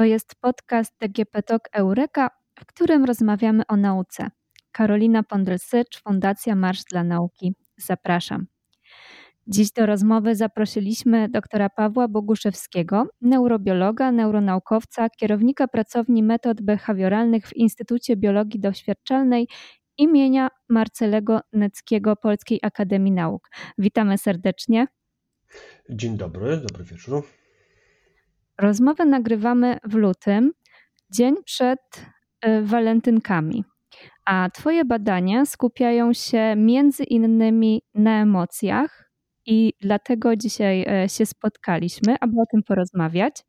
To jest podcast DGP Talk Eureka, w którym rozmawiamy o nauce. Karolina Pondelsycz, Fundacja Marsz dla Nauki. Zapraszam. Dziś do rozmowy zaprosiliśmy doktora Pawła Boguszewskiego, neurobiologa, neuronaukowca, kierownika pracowni metod behawioralnych w Instytucie Biologii Doświadczalnej imienia Marcelego Neckiego Polskiej Akademii Nauk. Witamy serdecznie. Dzień dobry, dobry wieczór. Rozmowę nagrywamy w lutym, dzień przed y, walentynkami. A Twoje badania skupiają się między innymi na emocjach, i dlatego dzisiaj e, się spotkaliśmy, aby o tym porozmawiać.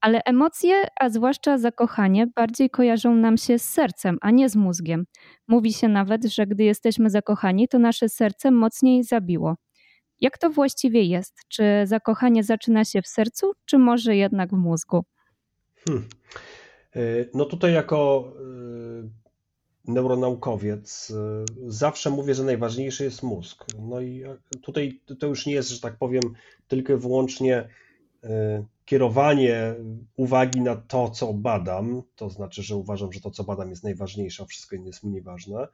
Ale emocje, a zwłaszcza zakochanie, bardziej kojarzą nam się z sercem, a nie z mózgiem. Mówi się nawet, że gdy jesteśmy zakochani, to nasze serce mocniej zabiło. Jak to właściwie jest? Czy zakochanie zaczyna się w sercu, czy może jednak w mózgu? Hmm. E, no tutaj jako e, neuronaukowiec e, zawsze mówię, że najważniejszy jest mózg. No i tutaj to już nie jest, że tak powiem, tylko i wyłącznie kierowanie uwagi na to, co badam, to znaczy, że uważam, że to, co badam, jest najważniejsze, a wszystko inne jest mniej ważne,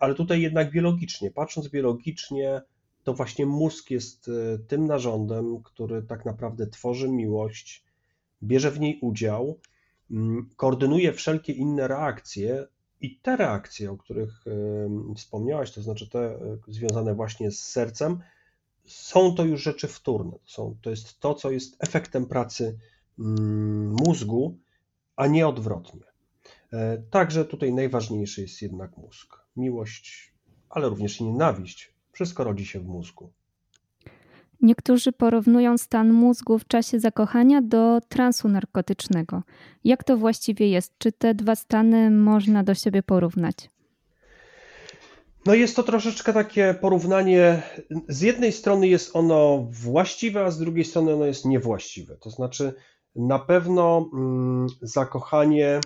ale tutaj jednak biologicznie, patrząc biologicznie, to właśnie mózg jest e, tym narządem, który tak naprawdę tworzy miłość, bierze w niej udział, mm, koordynuje wszelkie inne reakcje i te reakcje, o których wspomniałaś, to znaczy te e, związane właśnie z sercem, są to już rzeczy wtórne. Są, to jest to, co jest efektem pracy mm, mózgu, a nie odwrotnie. E, także tutaj najważniejszy jest jednak mózg. Miłość, ale również i nienawiść wszystko rodzi się w mózgu. Niektórzy porównują stan mózgu w czasie zakochania do transu narkotycznego. Jak to właściwie jest? Czy te dwa stany można do siebie porównać? No jest to troszeczkę takie porównanie. Z jednej strony jest ono właściwe, a z drugiej strony ono jest niewłaściwe. To znaczy, na pewno mm, zakochanie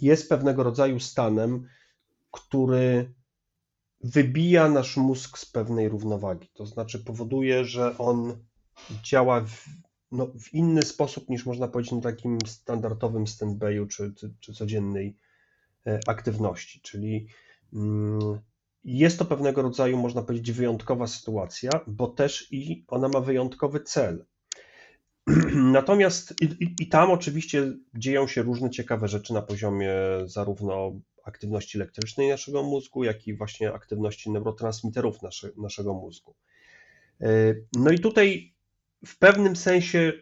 jest pewnego rodzaju stanem, który wybija nasz mózg z pewnej równowagi. To znaczy powoduje, że on działa w, no, w inny sposób niż można powiedzieć na takim standardowym stand-by'u czy, czy, czy, codziennej e, aktywności. Czyli mm, jest to pewnego rodzaju, można powiedzieć, wyjątkowa sytuacja, bo też i ona ma wyjątkowy cel. Natomiast i, i, tam oczywiście dzieją się różne ciekawe rzeczy na poziomie zarówno aktywności elektrycznej naszego mózgu, jak i właśnie aktywności neurotransmiterów nasze, naszego mózgu. E, no i tutaj w pewnym sensie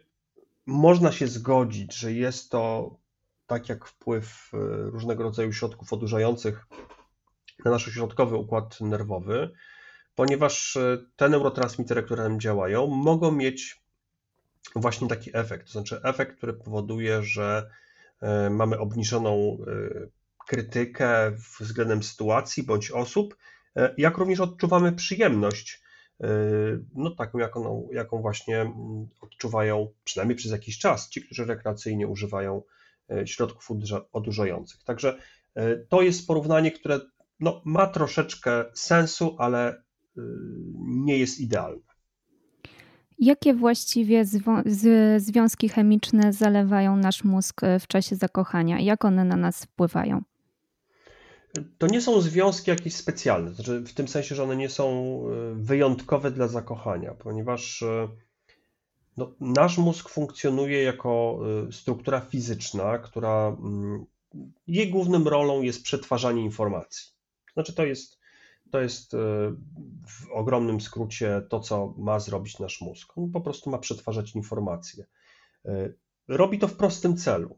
można się zgodzić, że jest to tak jak wpływ e, różnego rodzaju środków odurzających na nasz środkowy układ nerwowy, ponieważ e, te neurotransmitery, które nam działają, mogą mieć właśnie taki efekt, to znaczy efekt, który powoduje, że mamy obniżoną krytykę względem sytuacji bądź osób, e, jak również odczuwamy przyjemność, e, no taką, jaką, jaką właśnie mm, odczuwają przynajmniej przez jakiś czas ci, którzy rekreacyjnie używają e, środków odurzających. Także to jest porównanie, które no, ma troszeczkę sensu, ale nie jest idealne. Jakie właściwie związki chemiczne zalewają nasz mózg w czasie zakochania? Jak one na nas wpływają? To nie są związki jakieś specjalne, znaczy w tym sensie, że one nie są e, wyjątkowe dla zakochania, ponieważ e, no, nasz mózg funkcjonuje jako e, struktura fizyczna, która mm, jej głównym rolą jest przetwarzanie informacji. Znaczy to jest, to jest w ogromnym skrócie to, co ma zrobić nasz mózg. On po prostu ma przetwarzać informacje. Robi to w prostym celu.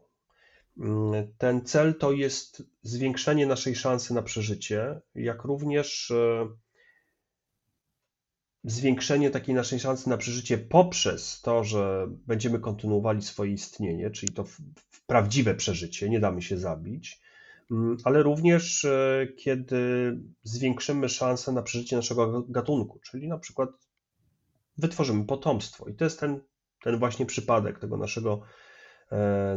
Ten cel to jest zwiększenie naszej szansy na przeżycie, jak również e, zwiększenie takiej naszej szansy na przeżycie poprzez to, że będziemy kontynuowali swoje istnienie, czyli to w, w prawdziwe przeżycie, nie damy się zabić, mm, ale również e, kiedy zwiększymy szansę na przeżycie naszego gatunku, czyli na przykład wytworzymy potomstwo. I to jest ten, ten właśnie przypadek tego naszego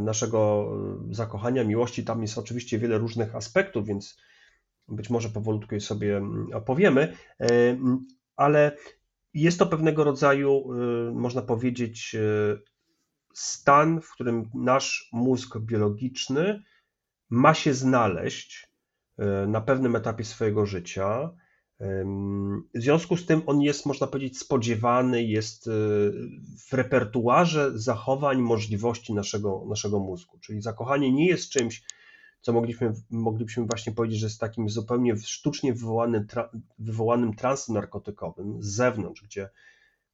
naszego e, zakochania, miłości. Tam jest oczywiście wiele różnych aspektów, więc być może powolutku je sobie mm, opowiemy, e, ale jest to pewnego rodzaju, można powiedzieć, stan, w którym nasz mózg biologiczny ma się znaleźć e, na pewnym etapie swojego życia. W związku z tym on jest, można powiedzieć, spodziewany, jest e, w repertuarze zachowań, możliwości naszego, naszego mózgu. Czyli zakochanie nie jest czymś, co mogliśmy, moglibyśmy właśnie powiedzieć, że jest takim zupełnie sztucznie wywołanym, wywołanym transem narkotykowym z zewnątrz, gdzie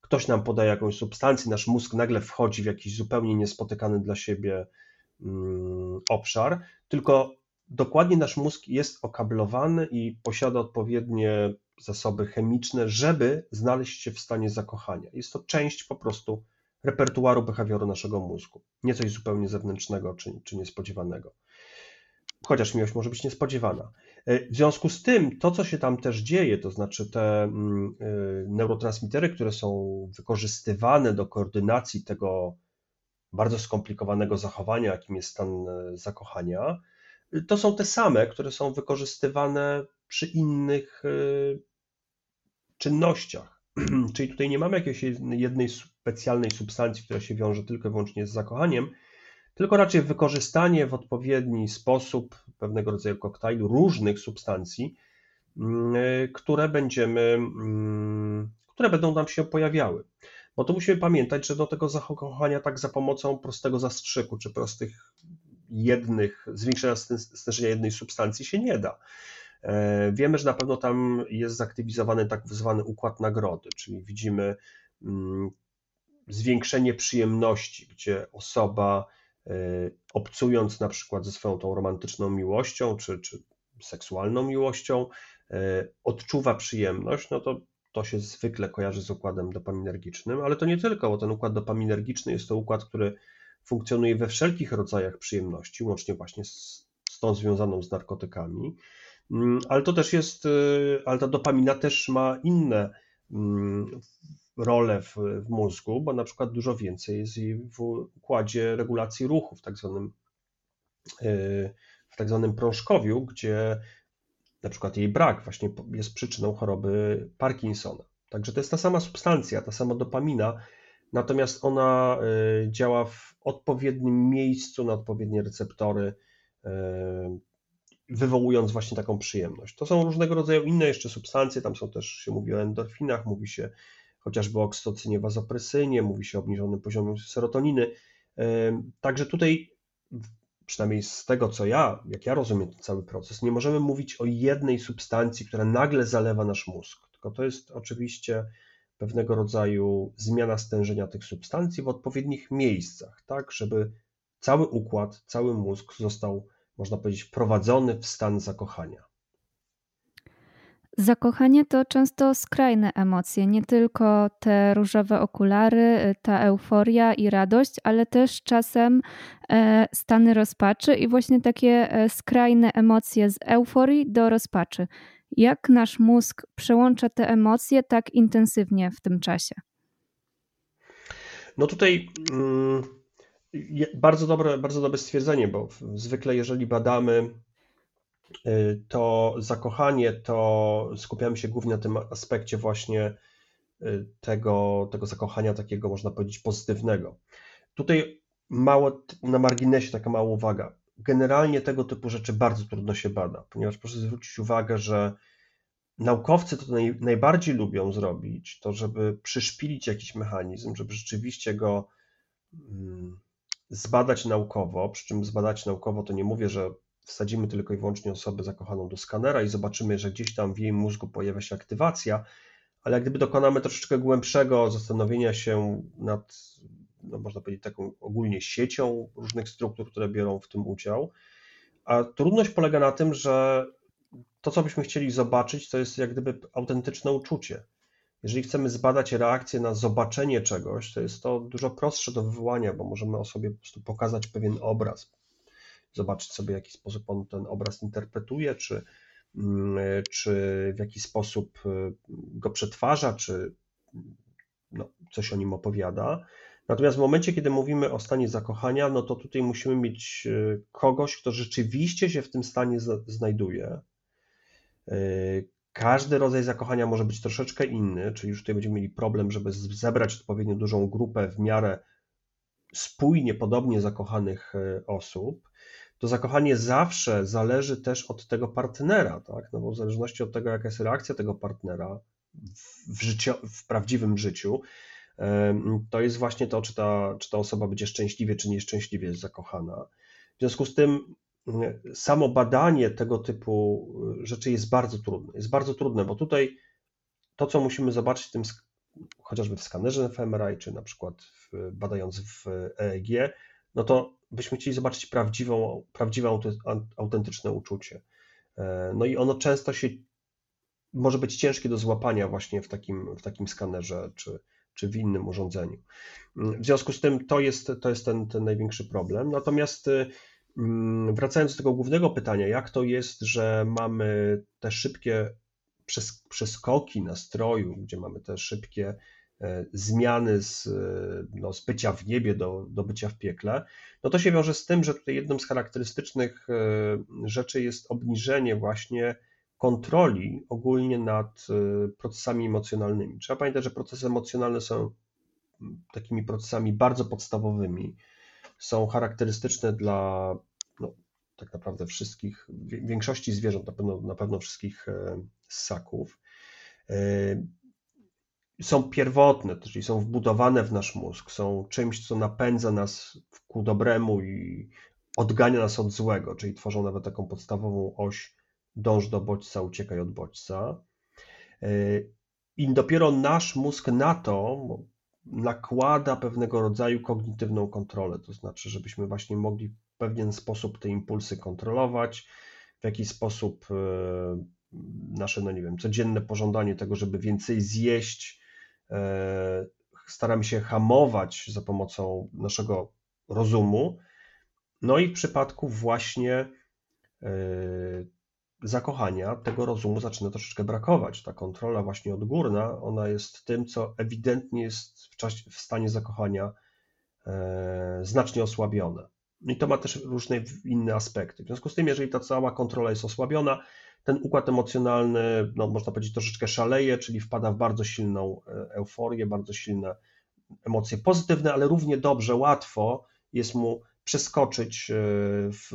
ktoś nam podaje jakąś substancję, nasz mózg nagle wchodzi w jakiś zupełnie niespotykany dla siebie mm, obszar, tylko dokładnie nasz mózg jest okablowany i posiada odpowiednie zasoby chemiczne, żeby znaleźć się w stanie zakochania. Jest to część po prostu repertuaru behawioru naszego mózgu, nie coś zupełnie zewnętrznego czy, czy niespodziewanego chociaż miłość może być niespodziewana. E, w związku z tym, to co się tam też dzieje, to znaczy te mm, e, neurotransmitery, które są wykorzystywane do koordynacji tego bardzo skomplikowanego zachowania, jakim jest stan e, zakochania, to są te same, które są wykorzystywane przy innych czynnościach. Czyli tutaj nie mamy jakiejś jednej specjalnej substancji, która się wiąże tylko i wyłącznie z zakochaniem, tylko raczej wykorzystanie w odpowiedni sposób pewnego rodzaju koktajlu różnych substancji, mm, które będziemy, mm, które będą nam się pojawiały. Bo tu musimy pamiętać, że do tego zachowania tak za pomocą prostego zastrzyku, czy prostych jednych, zwiększenia stężenia jednej substancji się nie da. E, wiemy, że na pewno tam jest zaktywizowany tak zwany układ nagrody, czyli widzimy mm, zwiększenie przyjemności, gdzie osoba E, obcując na przykład ze swoją tą romantyczną miłością, czy, czy seksualną miłością, e, odczuwa przyjemność, no to to się zwykle kojarzy z układem dopaminergicznym, ale to nie tylko, bo ten układ dopaminergiczny jest to układ, który funkcjonuje we wszelkich rodzajach przyjemności, łącznie właśnie z, z tą związaną z narkotykami, mm, ale to też jest, e, ale ta dopamina też ma inne mm, rolę w, w mózgu, bo na przykład dużo więcej jest jej w układzie regulacji ruchu, w tak zwanym, yy, w tak zwanym prążkowiu, gdzie na przykład jej brak właśnie jest przyczyną choroby Parkinsona. Także to jest ta sama substancja, ta sama dopamina, natomiast ona yy, działa w odpowiednim miejscu, na odpowiednie receptory, yy, wywołując właśnie taką przyjemność. To są różnego rodzaju inne jeszcze substancje, tam są też, się mówi o endorfinach, mówi się chociażby o oksytocynie, wazopresynie, mówi się o obniżonym poziomie serotoniny. Także tutaj, przynajmniej z tego co ja, jak ja rozumiem ten cały proces, nie możemy mówić o jednej substancji, która nagle zalewa nasz mózg, tylko to jest oczywiście pewnego rodzaju zmiana stężenia tych substancji w odpowiednich miejscach, tak, żeby cały układ, cały mózg został, można powiedzieć, wprowadzony w stan zakochania. Zakochanie to często skrajne emocje, nie tylko te różowe okulary, ta euforia i radość, ale też czasem e, stany rozpaczy i właśnie takie e, skrajne emocje z euforii do rozpaczy. Jak nasz mózg przełącza te emocje tak intensywnie w tym czasie? No tutaj mm, bardzo dobre, bardzo dobre stwierdzenie, bo zwykle jeżeli badamy Y, to zakochanie, to skupiamy się głównie na tym aspekcie właśnie y, tego, tego zakochania takiego, można powiedzieć, pozytywnego. Tutaj mało, na marginesie taka mała uwaga. Generalnie tego typu rzeczy bardzo trudno się bada, ponieważ proszę zwrócić uwagę, że naukowcy to naj, najbardziej lubią zrobić, to żeby przyszpilić jakiś mechanizm, żeby rzeczywiście go mm, zbadać naukowo, przy czym zbadać naukowo to nie mówię, że wsadzimy tylko i wyłącznie osobę zakochaną do skanera i zobaczymy, że gdzieś tam w jej mózgu pojawia się aktywacja, ale jak gdyby dokonamy troszeczkę głębszego zastanowienia się nad, no można powiedzieć, taką ogólnie siecią różnych struktur, które biorą w tym udział. A trudność polega na tym, że to, co byśmy chcieli zobaczyć, to jest jak gdyby autentyczne uczucie. Jeżeli chcemy zbadać reakcję na zobaczenie czegoś, to jest to dużo prostsze do wywołania, bo możemy o sobie po prostu pokazać pewien obraz, zobaczyć sobie, w jaki sposób on ten obraz interpretuje, czy, mm, czy w jaki sposób y, go przetwarza, czy no, coś o nim opowiada. Natomiast w momencie, kiedy mówimy o stanie zakochania, no to tutaj musimy mieć y, kogoś, kto rzeczywiście się w tym stanie znajduje. Y, każdy rodzaj zakochania może być troszeczkę inny, czyli już tutaj będziemy mieli problem, żeby zebrać odpowiednio dużą grupę w miarę spójnie, podobnie zakochanych osób, to zakochanie zawsze zależy też od tego partnera, tak? No bo w zależności od tego, jaka jest reakcja tego partnera w, życio, w prawdziwym życiu, to jest właśnie to, czy ta, czy ta osoba będzie szczęśliwie, czy nieszczęśliwie zakochana. W związku z tym samo badanie tego typu rzeczy jest bardzo trudne. Jest bardzo trudne, bo tutaj to, co musimy zobaczyć w tym, chociażby w skanerze fMRI, czy na przykład w, badając w EEG, no to byśmy chcieli zobaczyć prawdziwą, prawdziwe, autentyczne uczucie. E, no i ono często się może być ciężkie do złapania właśnie w takim, w takim skanerze czy, czy w innym urządzeniu. W związku z tym to jest, to jest ten, ten największy problem. Natomiast mm, wracając do tego głównego pytania, jak to jest, że mamy te szybkie przeskoki nastroju, gdzie mamy te szybkie E, zmiany z, e, no, z bycia w niebie do, do bycia w piekle, no to się wiąże z tym, że tutaj jedną z charakterystycznych e, rzeczy jest obniżenie właśnie kontroli ogólnie nad procesami emocjonalnymi. Trzeba pamiętać, że procesy emocjonalne są takimi procesami bardzo podstawowymi, są charakterystyczne dla no, tak naprawdę wszystkich, większości zwierząt, na pewno, na pewno wszystkich ssaków są pierwotne, czyli są wbudowane w nasz mózg, są czymś, co napędza nas ku dobremu i odgania nas od złego, czyli tworzą nawet taką podstawową oś dąż do bodźca, uciekaj od bodźca. I dopiero nasz mózg na to nakłada pewnego rodzaju kognitywną kontrolę, to znaczy, żebyśmy właśnie mogli w pewien sposób te impulsy kontrolować, w jakiś sposób e, nasze, no nie wiem, codzienne pożądanie tego, żeby więcej zjeść, E, staramy się hamować za pomocą naszego rozumu. No i w przypadku właśnie e, zakochania tego rozumu zaczyna troszeczkę brakować. Ta kontrola właśnie odgórna, ona jest tym, co ewidentnie jest w, czasie, w stanie zakochania e, znacznie osłabione. I to ma też różne inne aspekty. W związku z tym, jeżeli ta cała kontrola jest osłabiona, ten układ emocjonalny, no, można powiedzieć, troszeczkę szaleje, czyli wpada w bardzo silną e, euforię, bardzo silne emocje pozytywne, ale równie dobrze, łatwo jest mu przeskoczyć e, w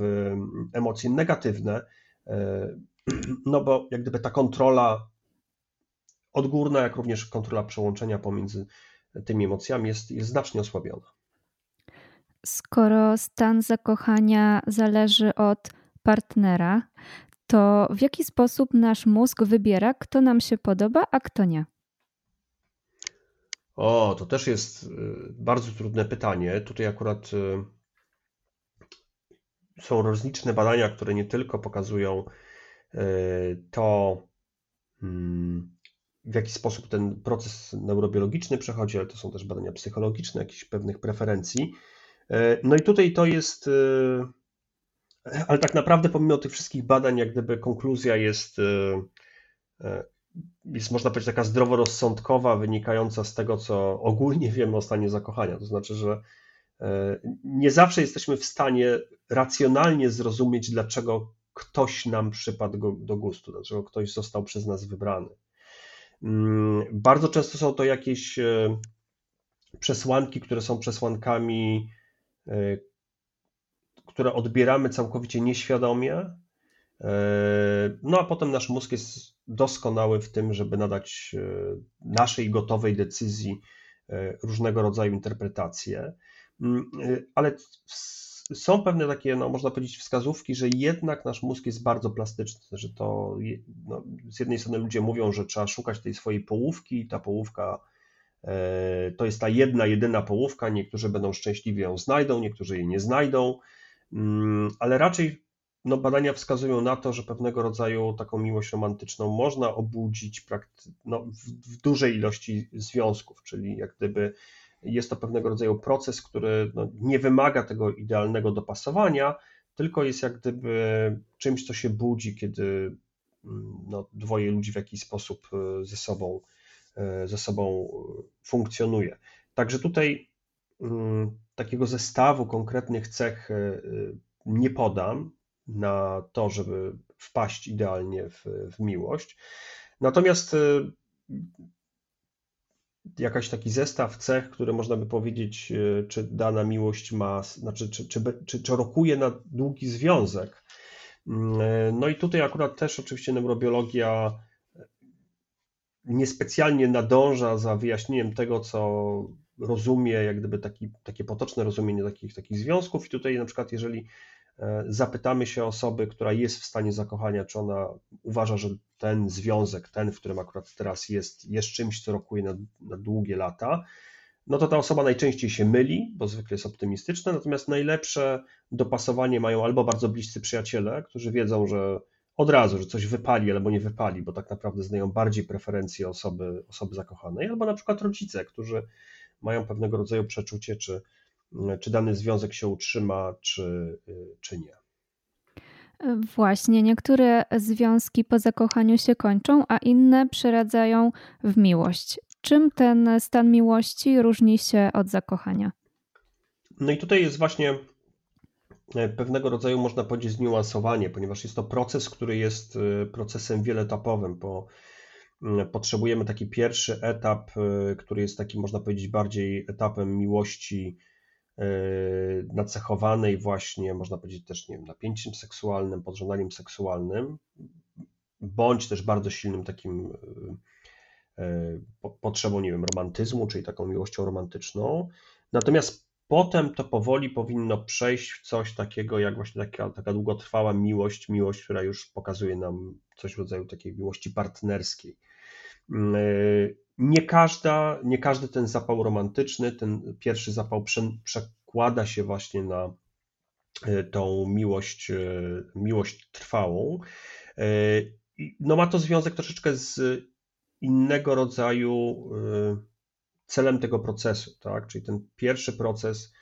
emocje negatywne, no bo jak gdyby ta kontrola odgórna, jak również kontrola przełączenia pomiędzy tymi emocjami jest, jest znacznie osłabiona. Skoro stan zakochania zależy od partnera, to w jaki sposób nasz mózg wybiera, kto nam się podoba, a kto nie? O, to też jest y, bardzo trudne pytanie. Tutaj akurat y, są rozliczne badania, które nie tylko pokazują y, to, mm, w jaki sposób ten proces neurobiologiczny przechodzi, ale to są też badania psychologiczne, jakichś pewnych preferencji. No i tutaj to jest ale tak naprawdę, pomimo tych wszystkich badań, jak gdyby konkluzja jest, e, e, jest można powiedzieć, taka zdroworozsądkowa, wynikająca z tego, co ogólnie wiemy o stanie zakochania. To znaczy, że e, nie zawsze jesteśmy w stanie racjonalnie zrozumieć, dlaczego ktoś nam przypadł do gustu, dlaczego ktoś został przez nas wybrany. Mm, bardzo często są to jakieś przesłanki, które są przesłankami które odbieramy całkowicie nieświadomie. E, no a potem nasz mózg jest doskonały w tym, żeby nadać e, naszej gotowej decyzji e, różnego rodzaju interpretacje. Mm, ale są pewne takie, no, można powiedzieć, wskazówki, że jednak nasz mózg jest bardzo plastyczny, że to no, z jednej strony ludzie mówią, że trzeba szukać tej swojej połówki, ta połówka to jest ta jedna, jedyna połówka, niektórzy będą szczęśliwie ją znajdą, niektórzy jej nie znajdą, Mm, ale raczej no, badania wskazują na to, że pewnego rodzaju taką miłość romantyczną można obudzić no, w, w, dużej ilości związków, czyli jak gdyby jest to pewnego rodzaju proces, który no, nie wymaga tego idealnego dopasowania, tylko jest jak gdyby czymś, co się budzi, kiedy mm, no, dwoje ludzi w jakiś sposób e, ze sobą, e, ze sobą funkcjonuje. Także tutaj mm, takiego zestawu konkretnych cech e, e, nie podam na to, żeby wpaść idealnie w, w miłość. Natomiast e, jakaś taki zestaw cech, które można by powiedzieć, czy dana miłość ma, znaczy, czy, czy, czy, czy rokuje na długi związek. Mm, no i tutaj akurat też oczywiście neurobiologia niespecjalnie nadąża za wyjaśnieniem tego, co rozumie, jak gdyby taki, takie potoczne rozumienie takich, takich związków. I tutaj na przykład, jeżeli e, zapytamy się osoby, która jest w stanie zakochania, czy ona uważa, że ten związek, ten, w którym akurat teraz jest, jest czymś, co rokuje na, na długie lata, no to ta osoba najczęściej się myli, bo zwykle jest optymistyczna, natomiast najlepsze dopasowanie mają albo bardzo bliscy przyjaciele, którzy wiedzą, że od razu, że coś wypali albo nie wypali, bo tak naprawdę znają bardziej preferencje osoby, osoby zakochanej, albo na przykład rodzice, którzy mają pewnego rodzaju przeczucie, czy, czy dany związek się utrzyma, czy, czy nie. Właśnie, niektóre związki po zakochaniu się kończą, a inne przeradzają w miłość. Czym ten stan miłości różni się od zakochania? No i tutaj jest właśnie e, pewnego rodzaju, można powiedzieć, zniuansowanie, ponieważ jest to proces, który jest e, procesem wieloetapowym. Po, potrzebujemy taki pierwszy etap, e, który jest taki, można powiedzieć, bardziej etapem miłości nacechowanej właśnie, można powiedzieć też, nie wiem, napięciem seksualnym, podżądaniem seksualnym, bądź też bardzo silnym takim E, potrzebą, nie wiem, romantyzmu, czyli taką miłością romantyczną. Natomiast potem to powoli powinno przejść w coś takiego, jak właśnie taka, taka długotrwała miłość, miłość, która już pokazuje nam coś w rodzaju takiej miłości partnerskiej. E, nie, każda, nie każdy ten zapał romantyczny, ten pierwszy zapał prze, przekłada się właśnie na e, tą miłość, miłość trwałą. No ma to związek troszeczkę z innego rodzaju celem tego procesu, tak? Czyli ten pierwszy proces,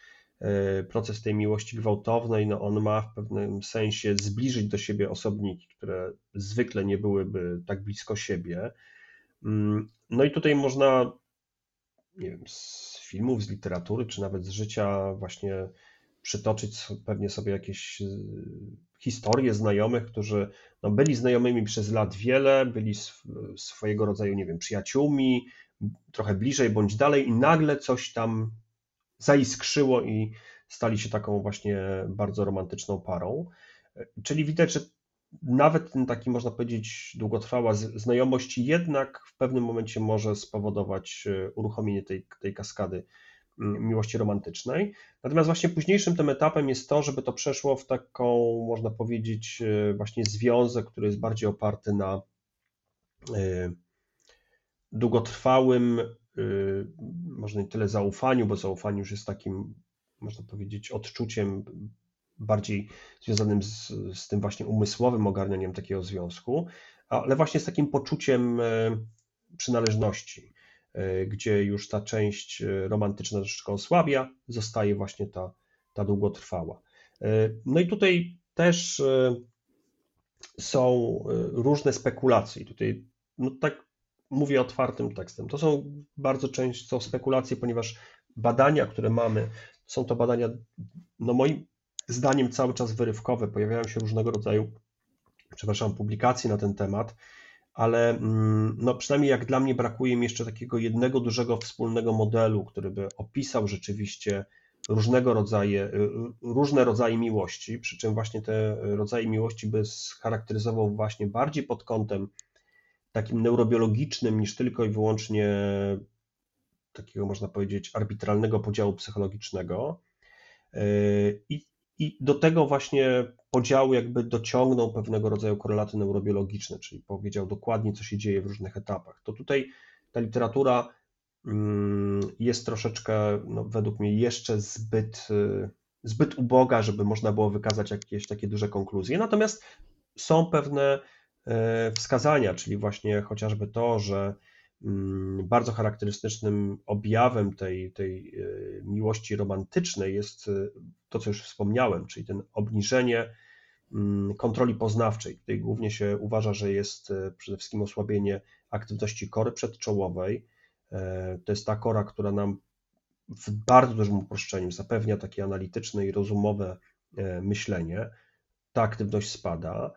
proces tej miłości gwałtownej, no on ma w pewnym sensie zbliżyć do siebie osobniki, które zwykle nie byłyby tak blisko siebie. Mm, no i tutaj można, nie wiem, z filmów, z literatury, czy nawet z życia właśnie przytoczyć pewnie sobie jakieś y, historie znajomych, którzy no, byli znajomymi przez lat wiele, byli swojego rodzaju, nie wiem, przyjaciółmi, trochę bliżej bądź dalej, i nagle coś tam zaiskrzyło i stali się taką właśnie bardzo romantyczną parą. Czyli widać, że nawet ten taki, można powiedzieć, długotrwała znajomość jednak w pewnym momencie może spowodować e, uruchomienie tej, tej kaskady miłości romantycznej. Natomiast właśnie późniejszym tym etapem jest to, żeby to przeszło w taką, można powiedzieć, e, właśnie związek, który jest bardziej oparty na e, długotrwałym, może nie tyle zaufaniu, bo zaufanie już jest takim, można powiedzieć, odczuciem bardziej związanym z, z tym właśnie umysłowym ogarnianiem takiego związku, ale właśnie z takim poczuciem przynależności E, gdzie już ta część e, romantyczna troszeczkę osłabia, zostaje właśnie ta, ta długotrwała. E, no i tutaj też są różne spekulacje. Tutaj, no tak mówię otwartym tekstem. To są bardzo często spekulacje, ponieważ badania, które mamy, są to badania, no moim zdaniem cały czas wyrywkowe. Pojawiają się różnego rodzaju, przepraszam, publikacje na ten temat ale mm, no przynajmniej jak dla mnie brakuje mi jeszcze takiego jednego dużego wspólnego modelu, który by opisał rzeczywiście różnego rodzaju, y, różne rodzaje miłości, przy czym właśnie te rodzaje miłości by scharakteryzował właśnie bardziej pod kątem takim neurobiologicznym niż tylko i wyłącznie takiego można powiedzieć arbitralnego podziału psychologicznego. Y, I i do tego właśnie podziału jakby dociągnął pewnego rodzaju korelaty neurobiologiczne, czyli powiedział dokładnie, co się dzieje w różnych etapach. To tutaj ta literatura mm, jest troszeczkę, no, według mnie, jeszcze zbyt, y, zbyt uboga, żeby można było wykazać jakieś takie duże konkluzje. Natomiast są pewne e, wskazania, czyli właśnie chociażby to, że bardzo charakterystycznym objawem tej, tej e, miłości romantycznej jest e, to, co już wspomniałem, czyli ten obniżenie mm, kontroli poznawczej. Tutaj głównie się uważa, że jest e, przede wszystkim osłabienie aktywności kory przedczołowej. To jest ta kora, która nam w bardzo dużym uproszczeniu zapewnia takie analityczne i rozumowe myślenie. Ta aktywność spada.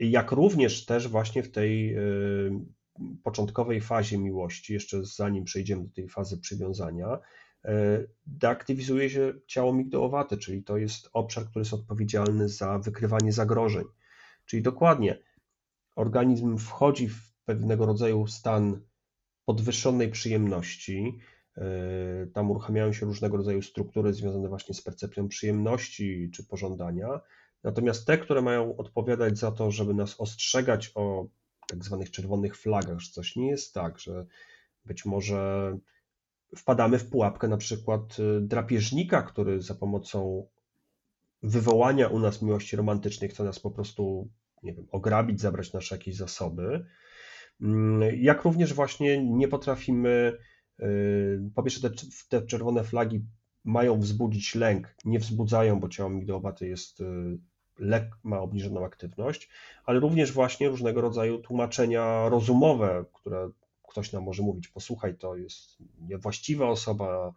Jak również też właśnie w tej początkowej fazie miłości, jeszcze zanim przejdziemy do tej fazy przywiązania, e, deaktywizuje się ciało migdałowate, czyli to jest obszar, który jest odpowiedzialny za wykrywanie zagrożeń. Czyli dokładnie organizm wchodzi w pewnego rodzaju stan podwyższonej przyjemności. E, tam uruchamiają się różnego rodzaju struktury związane właśnie z percepcją przyjemności czy pożądania. Natomiast te, które mają odpowiadać za to, żeby nas ostrzegać o tak zwanych czerwonych flagach, że coś nie jest tak, że być może wpadamy w pułapkę na przykład y, drapieżnika, który za pomocą wywołania u nas miłości romantycznej chce nas po prostu, nie wiem, ograbić, zabrać nasze jakieś zasoby. Mm, jak również właśnie nie potrafimy, y, po pierwsze te, te czerwone flagi mają wzbudzić lęk, nie wzbudzają, bo ciało migdałowate jest y, lek ma obniżoną aktywność, ale również właśnie różnego rodzaju tłumaczenia rozumowe, które ktoś nam może mówić, posłuchaj, to jest niewłaściwa osoba,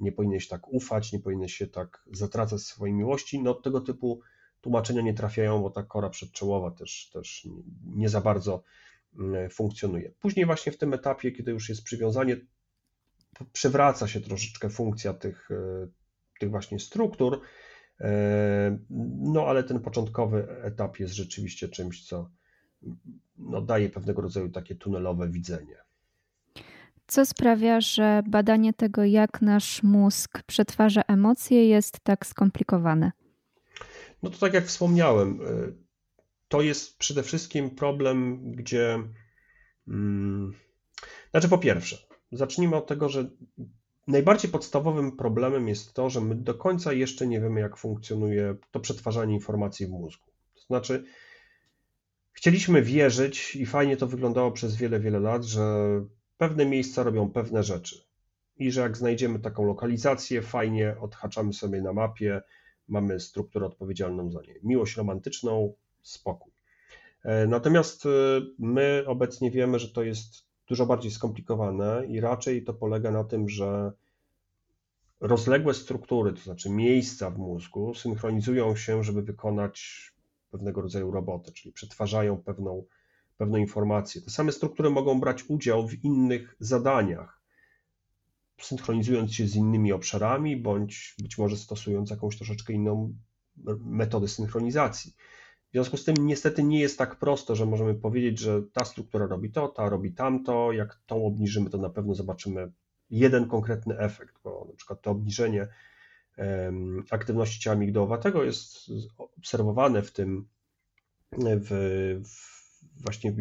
nie powinieneś tak ufać, nie powinieneś się tak zatracać swojej miłości. No tego typu tłumaczenia nie trafiają, bo ta kora przedczołowa też, też nie za bardzo mm, funkcjonuje. Później właśnie w tym etapie, kiedy już jest przywiązanie, przewraca się troszeczkę funkcja tych, e, tych właśnie struktur, no ale ten początkowy etap jest rzeczywiście czymś, co no, daje pewnego rodzaju takie tunelowe widzenie. Co sprawia, że badanie tego, jak nasz mózg przetwarza emocje, jest tak skomplikowane? No to tak jak wspomniałem, y, to jest przede wszystkim problem, gdzie. Hmm, znaczy, po pierwsze, zacznijmy od tego, że najbardziej podstawowym problemem jest to, że my do końca jeszcze nie wiemy, jak funkcjonuje to przetwarzanie informacji w mózgu. To znaczy, chcieliśmy wierzyć i fajnie to wyglądało przez wiele, wiele lat, że pewne miejsca robią pewne rzeczy. I że jak znajdziemy taką lokalizację, fajnie odhaczamy sobie na mapie, mamy strukturę odpowiedzialną za nie. Miłość romantyczną, spokój. E, natomiast e, my obecnie wiemy, że to jest dużo bardziej skomplikowane i raczej to polega na tym, że rozległe struktury, to znaczy miejsca w mózgu, synchronizują się, żeby wykonać pewnego rodzaju robotę, czyli przetwarzają pewną pewną informację. Te same struktury mogą brać udział w innych zadaniach, synchronizując się z innymi obszarami, bądź być może stosując jakąś troszeczkę inną metodę synchronizacji. W związku z tym niestety nie jest tak prosto, że możemy powiedzieć, że ta struktura robi to, ta robi tamto, jak tą obniżymy, to na pewno zobaczymy jeden konkretny efekt, bo na przykład to obniżenie aktywności ciała migdałowatego jest obserwowane w tym w, w właśnie w,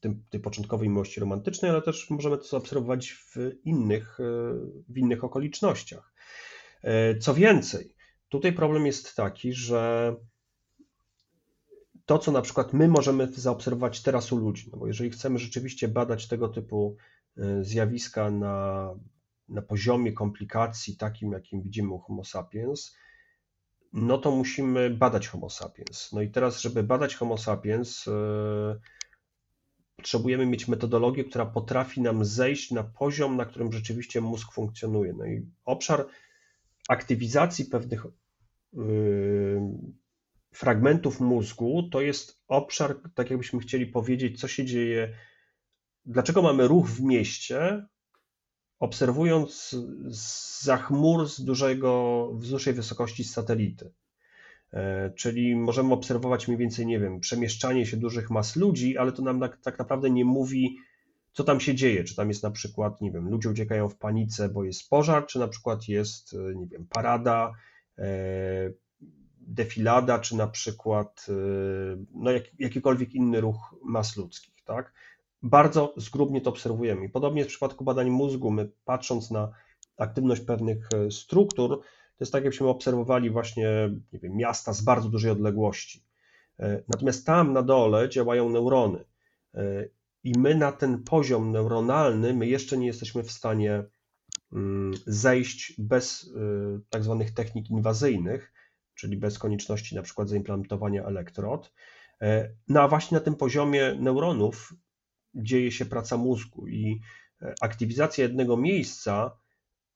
tym, tej początkowej miłości romantycznej, ale też możemy to zaobserwować w innych, e, w innych okolicznościach. E, co więcej, tutaj problem jest taki, że to, co na przykład my możemy zaobserwować teraz u ludzi, no bo jeżeli chcemy rzeczywiście badać tego typu e, zjawiska na, na poziomie komplikacji takim, jakim widzimy u Homo sapiens, no to musimy badać Homo sapiens. No i teraz, żeby badać Homo sapiens, potrzebujemy mieć metodologię, która potrafi nam zejść na poziom, na którym rzeczywiście mózg funkcjonuje. No i obszar aktywizacji pewnych yy, fragmentów mózgu to jest obszar, tak jakbyśmy chcieli powiedzieć, co się dzieje, dlaczego mamy ruch w mieście, obserwując za chmur z, dużego, dużej wysokości satelity. E, czyli możemy obserwować mniej więcej, nie wiem, przemieszczanie się dużych mas ludzi, ale to nam tak, tak naprawdę nie mówi, co tam się dzieje. Czy tam jest na przykład, nie wiem, ludzie uciekają w panice, bo jest pożar, czy na przykład jest, e, nie wiem, parada, e, defilada, czy na przykład no, jak, jakikolwiek inny ruch mas ludzkich, tak? Bardzo zgrubnie to obserwujemy. I podobnie w przypadku badań mózgu, my patrząc na aktywność pewnych struktur, to jest tak, jakbyśmy obserwowali właśnie nie wiem, miasta z bardzo dużej odległości. E, natomiast tam na dole działają neurony. E, I my na ten poziom neuronalny, my jeszcze nie jesteśmy w stanie mm, zejść bez e, tak zwanych technik inwazyjnych, czyli bez konieczności na przykład zaimplantowania elektrod. No a właśnie na tym poziomie neuronów dzieje się praca mózgu i aktywizacja jednego miejsca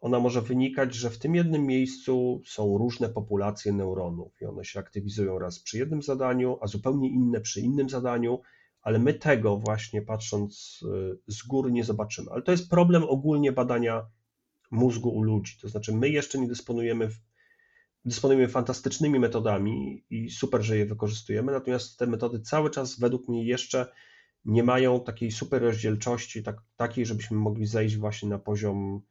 ona może wynikać, że w tym jednym miejscu są różne populacje neuronów i one się aktywizują raz przy jednym zadaniu, a zupełnie inne przy innym zadaniu, ale my tego właśnie patrząc z góry nie zobaczymy. Ale to jest problem ogólnie badania mózgu u ludzi. To znaczy, my jeszcze nie dysponujemy, dysponujemy fantastycznymi metodami i super, że je wykorzystujemy, natomiast te metody cały czas według mnie jeszcze nie mają takiej super rozdzielczości, tak, takiej, żebyśmy mogli zejść właśnie na poziom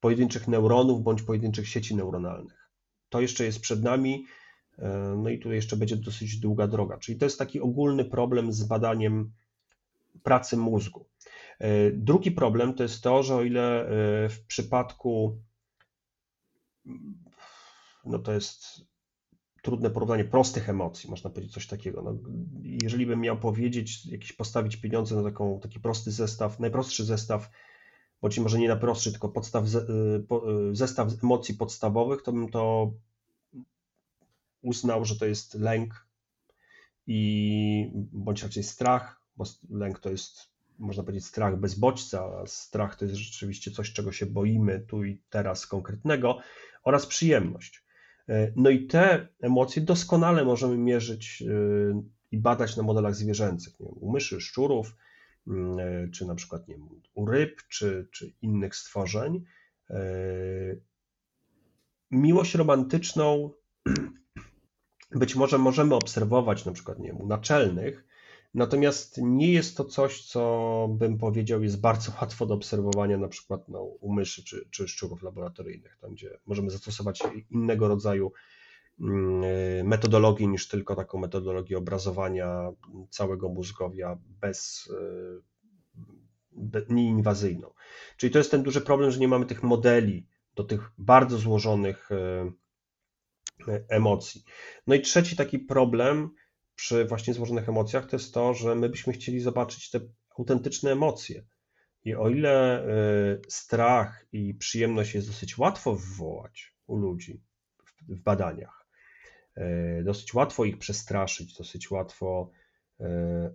pojedynczych neuronów bądź pojedynczych sieci neuronalnych. To jeszcze jest przed nami, e, no i tu jeszcze będzie dosyć długa droga. Czyli to jest taki ogólny problem z badaniem pracy mózgu. E, drugi problem to jest to, że o ile e, w przypadku, no to jest trudne porównanie prostych emocji, można powiedzieć coś takiego. No, jeżeli bym miał powiedzieć, jakieś postawić pieniądze na taką, taki prosty zestaw, najprostszy zestaw, bądź może nie najprostszy, tylko podstaw, e, zestaw emocji podstawowych, to bym to uznał, że to jest lęk i bądź raczej strach, bo lęk to jest można powiedzieć, strach bez bodźca, a strach to jest rzeczywiście coś, czego się boimy tu i teraz konkretnego, oraz przyjemność. E, no i te emocje doskonale możemy mierzyć e, i badać na modelach zwierzęcych, nie wiem, u myszy, szczurów, mm, e, czy na przykład nie wiem, u ryb, czy, czy innych stworzeń. Miłość romantyczną być może możemy obserwować na przykład nie wiem, u naczelnych, Natomiast nie jest to coś, co bym powiedział, jest bardzo łatwo do obserwowania, na przykład no, u myszy czy, czy szczurów laboratoryjnych, tam gdzie możemy zastosować innego rodzaju mm, metodologii niż tylko taką metodologię obrazowania całego mózgowia bez, e, nieinwazyjną. Czyli to jest ten duży problem, że nie mamy tych modeli do tych bardzo złożonych e, emocji. No i trzeci taki problem, przy właśnie złożonych emocjach, to jest to, że my byśmy chcieli zobaczyć te autentyczne emocje. I o ile y, strach i przyjemność jest dosyć łatwo wywołać u ludzi w badaniach, y, dosyć łatwo ich przestraszyć, dosyć łatwo y,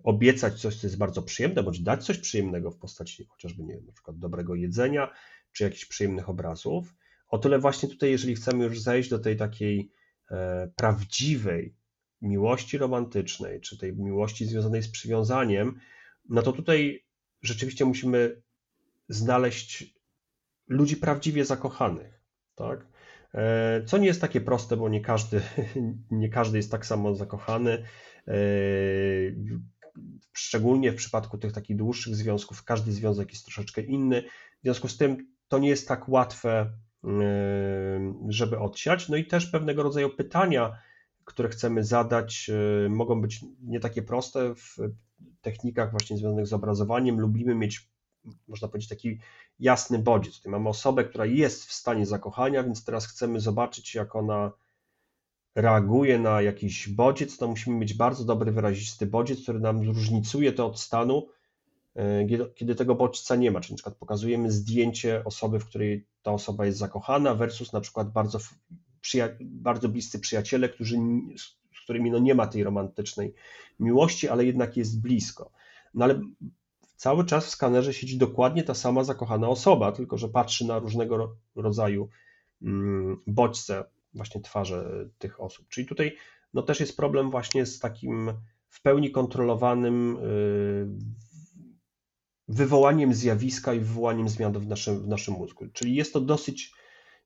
obiecać coś, co jest bardzo przyjemne, bądź dać coś przyjemnego w postaci chociażby, nie wiem, na przykład dobrego jedzenia, czy jakichś przyjemnych obrazów, o tyle właśnie tutaj, jeżeli chcemy już zejść do tej takiej prawdziwej miłości romantycznej, czy tej miłości związanej z przywiązaniem, no to tutaj rzeczywiście musimy znaleźć ludzi prawdziwie zakochanych, tak? E, co nie jest takie proste, bo nie każdy, nie każdy jest tak samo zakochany. E, szczególnie w przypadku tych takich dłuższych związków, każdy związek jest troszeczkę inny. W związku z tym to nie jest tak łatwe, e, żeby odsiać. No i też pewnego rodzaju pytania, które chcemy zadać, y, mogą być nie takie proste w technikach właśnie związanych z obrazowaniem. Lubimy mieć, można powiedzieć, taki jasny bodziec. Tutaj mamy osobę, która jest w stanie zakochania, więc teraz chcemy zobaczyć, jak ona reaguje na jakiś bodziec, to musimy mieć bardzo dobry, wyrazisty bodziec, który nam różnicuje to od stanu, y, kiedy tego bodźca nie ma. Czyli na przykład pokazujemy zdjęcie osoby, w której ta osoba jest zakochana, versus na przykład bardzo bardzo bliscy przyjaciele, którzy, z którymi no nie ma tej romantycznej miłości, ale jednak jest blisko. No ale cały czas w skanerze siedzi dokładnie ta sama zakochana osoba, tylko że patrzy na różnego rodzaju mm, bodźce, właśnie twarze tych osób. Czyli tutaj no też jest problem właśnie z takim w pełni kontrolowanym y, wywołaniem zjawiska i wywołaniem zmian w naszym, w naszym mózgu. Czyli jest to dosyć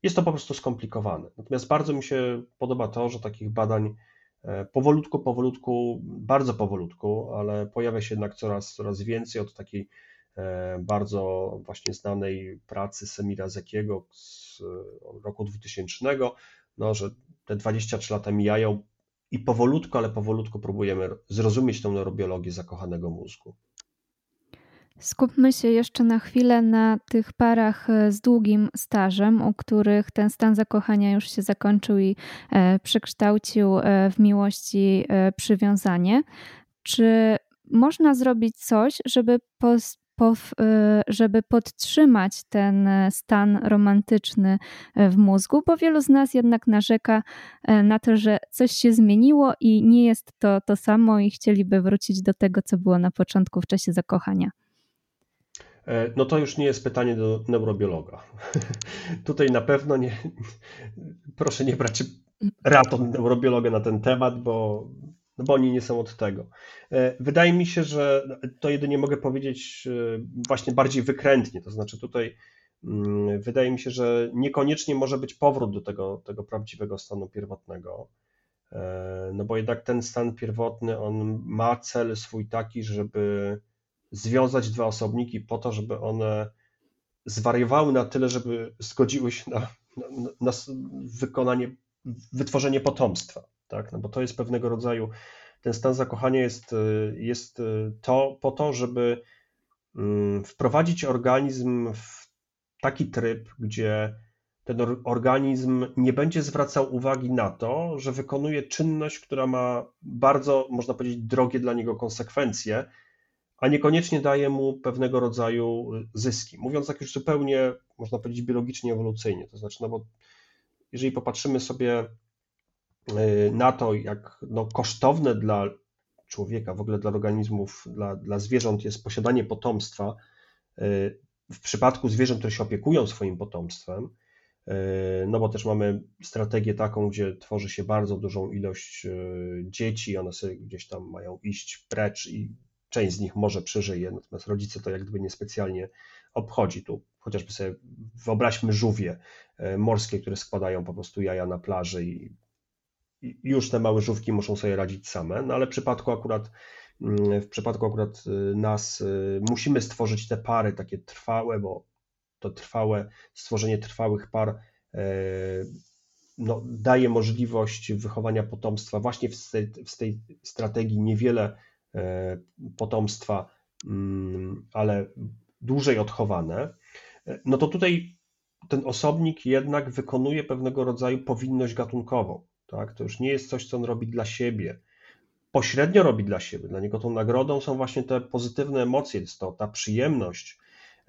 jest to po prostu skomplikowane. Natomiast bardzo mi się podoba to, że takich badań e, powolutku, powolutku, bardzo powolutku, ale pojawia się jednak coraz, coraz więcej od takiej e, bardzo właśnie znanej pracy Semira Zekiego z roku 2000, no, że te 23 lata mijają i powolutku, ale powolutku próbujemy zrozumieć tę neurobiologię zakochanego mózgu. Skupmy się jeszcze na chwilę na tych parach e, z długim stażem, u których ten stan zakochania już się zakończył i e, przekształcił e, w miłości przywiązanie. Czy można zrobić coś, żeby, żeby podtrzymać ten stan romantyczny w mózgu? Bo wielu z nas jednak narzeka na to, że coś się zmieniło i nie jest to to samo i chcieliby wrócić do tego, co było na początku w czasie zakochania. E, no to już nie jest pytanie do neurobiologa. Tutaj na pewno nie, proszę nie brać rad od neurobiologa na ten temat, bo no bo oni nie są od tego. E, wydaje mi się, że to jedynie mogę powiedzieć e, właśnie bardziej wykrętnie, to znaczy tutaj mm, wydaje mi się, że niekoniecznie może być powrót do tego, tego prawdziwego stanu pierwotnego, no bo jednak ten stan pierwotny, on ma cel swój taki, żeby związać dwa osobniki po to, żeby one zwariowały na tyle, żeby zgodziły się na, na, na wykonanie, wytworzenie potomstwa tak? No bo to jest pewnego rodzaju, ten stan zakochania jest, jest to po to, żeby mm, wprowadzić organizm w taki tryb, gdzie ten organizm nie będzie zwracał uwagi na to, że wykonuje czynność, która ma bardzo, można powiedzieć, drogie dla niego konsekwencje, a niekoniecznie daje mu pewnego rodzaju zyski. Mówiąc tak już zupełnie, można powiedzieć, biologicznie, ewolucyjnie. To znaczy, no bo jeżeli popatrzymy sobie Y, na to, jak no, kosztowne dla człowieka, w ogóle dla organizmów, dla, dla zwierząt jest posiadanie potomstwa, y, w przypadku zwierząt, które się opiekują swoim potomstwem, y, no bo też mamy strategię taką, gdzie tworzy się bardzo dużą ilość dzieci, one sobie gdzieś tam mają iść precz i część z nich może przeżyje, natomiast rodzice to jak gdyby niespecjalnie obchodzi. Tu chociażby sobie wyobraźmy żółwie morskie, które składają po prostu jaja na plaży i już te małe żówki muszą sobie radzić same, no ale w przypadku akurat mm, w przypadku akurat y, nas y, musimy stworzyć te pary takie trwałe, bo to trwałe, stworzenie trwałych par e, no, daje możliwość wychowania potomstwa właśnie w tej, w tej strategii niewiele e, potomstwa, mm, ale dłużej odchowane, e, no to tutaj ten osobnik jednak wykonuje pewnego rodzaju powinność gatunkową. Tak? To już nie jest coś, co on robi dla siebie. Pośrednio robi dla siebie. Dla niego tą nagrodą są właśnie te pozytywne emocje, jest to ta przyjemność,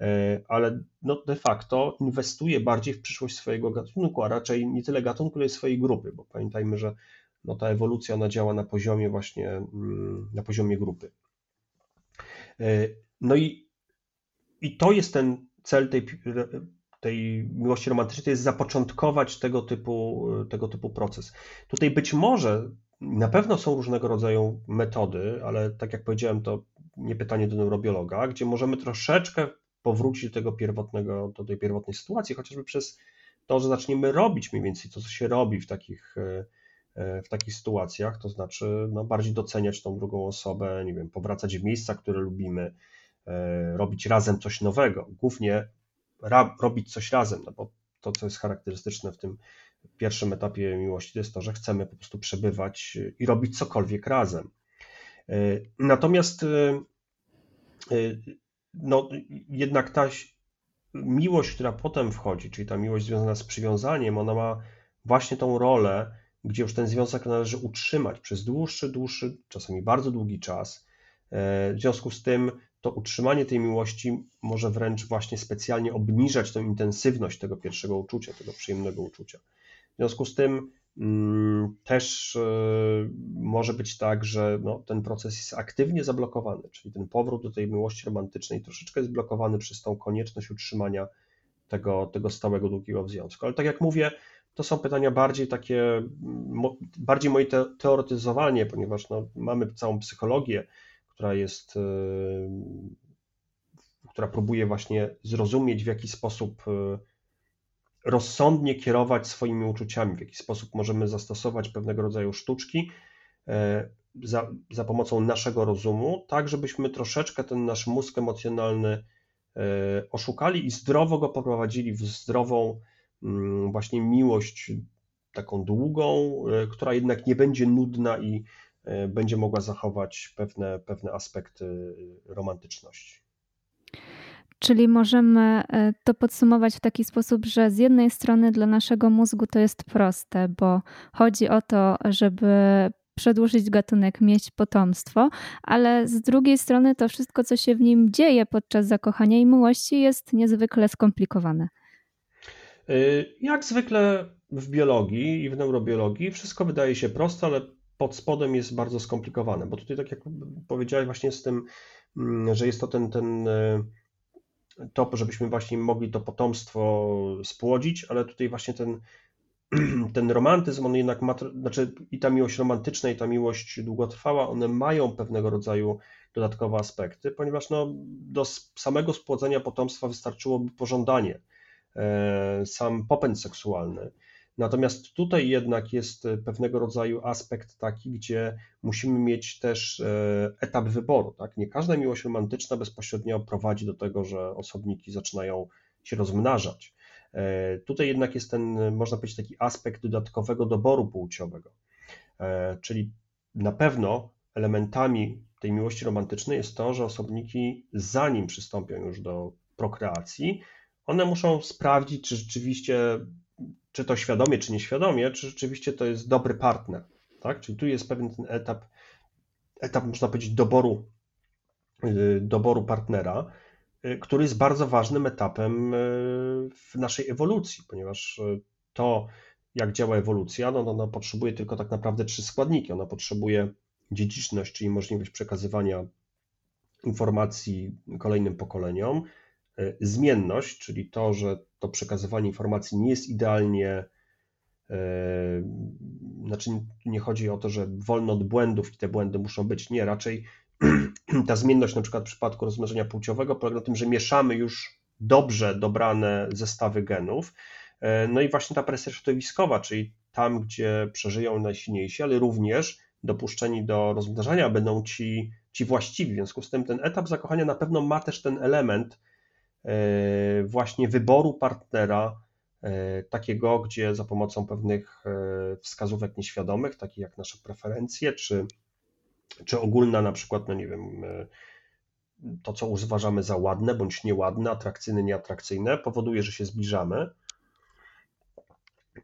e, ale no de facto inwestuje bardziej w przyszłość swojego gatunku, a raczej nie tyle gatunku, ile swojej grupy, bo pamiętajmy, że no ta ewolucja ona działa na poziomie właśnie, mm, na poziomie grupy. E, no i, i to jest ten cel tej tej miłości romantycznej, to jest zapoczątkować tego typu, tego typu proces. Tutaj być może na pewno są różnego rodzaju metody, ale tak jak powiedziałem, to nie pytanie do neurobiologa, gdzie możemy troszeczkę powrócić do tego pierwotnego, do tej pierwotnej sytuacji, chociażby przez to, że zaczniemy robić mniej więcej to, co się robi w takich, w takich sytuacjach, to znaczy no, bardziej doceniać tą drugą osobę, nie wiem, powracać w miejsca, które lubimy, robić razem coś nowego. Głównie robić coś razem, no bo to, co jest charakterystyczne w tym pierwszym etapie miłości, to jest to, że chcemy po prostu przebywać i robić cokolwiek razem. E, natomiast e, e, no, jednak ta miłość, która potem wchodzi, czyli ta miłość związana z przywiązaniem, ona ma właśnie tą rolę, gdzie już ten związek należy utrzymać przez dłuższy, dłuższy, czasami bardzo długi czas. W związku z tym to utrzymanie tej miłości może wręcz właśnie specjalnie obniżać tę intensywność tego pierwszego uczucia, tego przyjemnego uczucia. W związku z tym mm, też e, może być tak, że no, ten proces jest aktywnie zablokowany, czyli ten powrót do tej miłości romantycznej troszeczkę jest blokowany przez tą konieczność utrzymania tego, tego stałego, długiego związku. Ale tak jak mówię, to są pytania bardziej takie, bardziej moje teoretyzowanie, ponieważ no, mamy całą psychologię, która jest, e, która próbuje właśnie zrozumieć, w jaki sposób e, rozsądnie kierować swoimi uczuciami, w jaki sposób możemy zastosować pewnego rodzaju sztuczki e, za, za pomocą naszego rozumu, tak żebyśmy troszeczkę ten nasz mózg emocjonalny oszukali i zdrowo go poprowadzili w zdrową właśnie miłość taką długą, która jednak nie będzie nudna i E, będzie mogła zachować pewne, pewne aspekty romantyczności. Czyli możemy e, to podsumować w taki sposób, że z jednej strony dla naszego mózgu to jest proste, bo chodzi o to, żeby przedłużyć gatunek, mieć potomstwo, ale z drugiej strony to wszystko, co się w nim dzieje podczas zakochania i miłości, jest niezwykle skomplikowane. E, jak zwykle w biologii i w neurobiologii wszystko wydaje się proste, ale pod spodem jest bardzo skomplikowane, bo tutaj, tak jak powiedziałeś, właśnie z tym, mm, że jest to ten, ten e, to, żebyśmy właśnie mogli to potomstwo spłodzić, ale tutaj właśnie ten ten romantyzm, on jednak ma, znaczy i ta miłość romantyczna, i ta miłość długotrwała, one mają pewnego rodzaju dodatkowe aspekty, ponieważ no, do samego spłodzenia potomstwa wystarczyłoby pożądanie, sam popęd seksualny. Natomiast tutaj jednak jest pewnego rodzaju aspekt taki, gdzie musimy mieć też e, etap wyboru. Tak? Nie każda miłość romantyczna bezpośrednio prowadzi do tego, że osobniki zaczynają się rozmnażać. E, tutaj jednak jest ten, można powiedzieć, taki aspekt dodatkowego doboru płciowego. E, czyli na pewno elementami tej miłości romantycznej jest to, że osobniki, zanim przystąpią już do prokreacji, one muszą sprawdzić, czy rzeczywiście, czy to świadomie, czy nieświadomie, czy rzeczywiście to jest dobry partner. Tak? Czyli tu jest pewien ten etap, etap można powiedzieć, doboru, y, doboru partnera, y, który jest bardzo ważnym etapem y, w naszej ewolucji, ponieważ to, jak działa ewolucja, no, no, no potrzebuje tylko tak naprawdę trzy składniki. Ona potrzebuje dziedziczność, czyli możliwość przekazywania informacji kolejnym pokoleniom, zmienność, czyli to, że to przekazywanie informacji nie jest idealnie, e, znaczy nie chodzi o to, że wolno od błędów i te błędy muszą być, nie, raczej ta zmienność na przykład w przypadku rozmnożenia płciowego polega na tym, że mieszamy już dobrze dobrane zestawy genów, e, no i właśnie ta presja środowiskowa, czyli tam, gdzie przeżyją najsilniejsi, ale również dopuszczeni do rozmnażania będą ci, ci właściwi. W związku z tym ten etap zakochania na pewno ma też ten element e, właśnie wyboru partnera, e, takiego, gdzie za pomocą pewnych e, wskazówek nieświadomych, takich jak nasze preferencje, czy, czy ogólna na przykład, no nie wiem, to co uważamy za ładne bądź nieładne, atrakcyjne, nieatrakcyjne, powoduje, że się zbliżamy.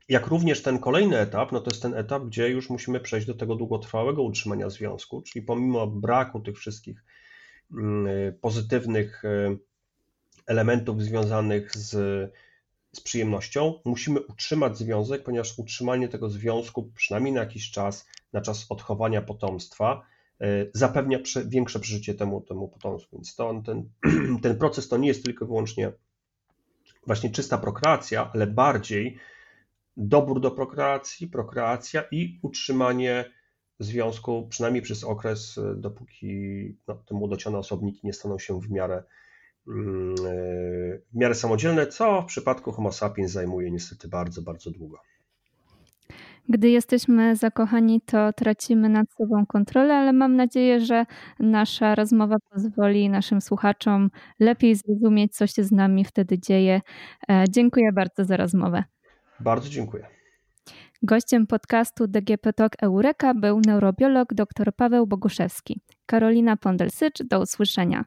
Jak również ten kolejny etap, no to jest ten etap, gdzie już musimy przejść do tego długotrwałego utrzymania związku, czyli pomimo braku tych wszystkich mm, pozytywnych e, elementów związanych z, z przyjemnością, musimy utrzymać związek, ponieważ utrzymanie tego związku, przynajmniej na jakiś czas, na czas odchowania potomstwa, e, zapewnia większe przeżycie temu, temu potomstwu. Więc to, ten, ten proces to nie jest tylko i wyłącznie właśnie czysta prokreacja, ale bardziej dobór do prokreacji, prokreacja i utrzymanie związku, przynajmniej przez okres, e, dopóki no, te młodociane osobniki nie staną się w miarę, w miarę samodzielne, co w przypadku Homo sapiens zajmuje niestety bardzo, bardzo długo. Gdy jesteśmy zakochani, to tracimy nad sobą kontrolę, ale mam nadzieję, że nasza rozmowa pozwoli naszym słuchaczom lepiej zrozumieć, co się z nami wtedy dzieje. E, dziękuję bardzo za rozmowę. Bardzo dziękuję. Gościem podcastu DGP Talk Eureka był neurobiolog dr Paweł Boguszewski. Karolina Pondelsycz, do usłyszenia.